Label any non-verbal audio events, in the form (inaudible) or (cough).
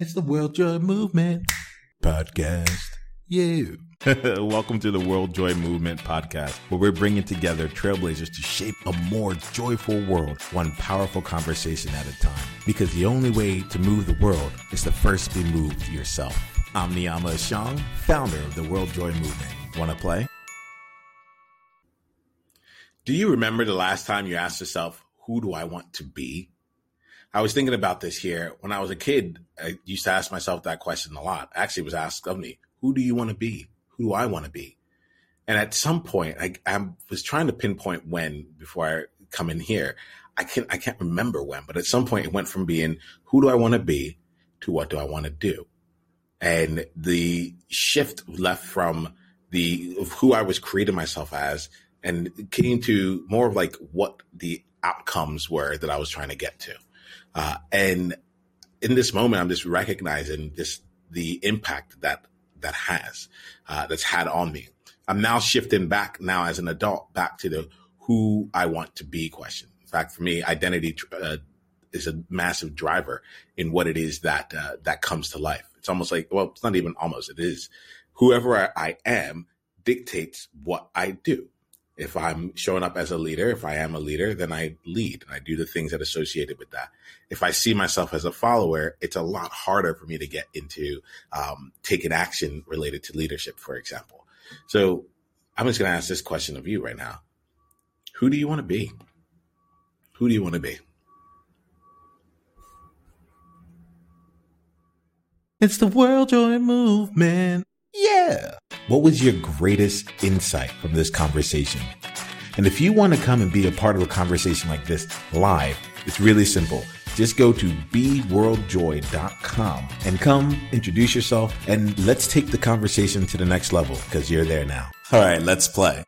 It's the World Joy Movement podcast. You. (laughs) Welcome to the World Joy Movement podcast, where we're bringing together trailblazers to shape a more joyful world, one powerful conversation at a time. Because the only way to move the world is to first be moved yourself. I'm Niyama Ashang, founder of the World Joy Movement. Want to play? Do you remember the last time you asked yourself, who do I want to be? I was thinking about this here. When I was a kid, I used to ask myself that question a lot. Actually, it was asked of me, who do you want to be? Who do I want to be? And at some point, I, I was trying to pinpoint when before I come in here. I can't, I can't remember when, but at some point it went from being, who do I want to be to what do I want to do? And the shift left from the, of who I was creating myself as and came to more of like what the outcomes were that I was trying to get to. Uh, and in this moment, I'm just recognizing this the impact that that has uh, that's had on me. I'm now shifting back now as an adult back to the who I want to be question. In fact, for me, identity uh, is a massive driver in what it is that uh, that comes to life. It's almost like well, it's not even almost. It is whoever I, I am dictates what I do if I'm showing up as a leader, if I am a leader, then I lead and I do the things that associated with that. If I see myself as a follower, it's a lot harder for me to get into um, taking action related to leadership, for example. So I'm just going to ask this question of you right now. Who do you want to be? Who do you want to be? It's the World Joy Movement. Yeah. What was your greatest insight from this conversation? And if you want to come and be a part of a conversation like this live, it's really simple. Just go to beworldjoy.com and come introduce yourself and let's take the conversation to the next level because you're there now. All right, let's play.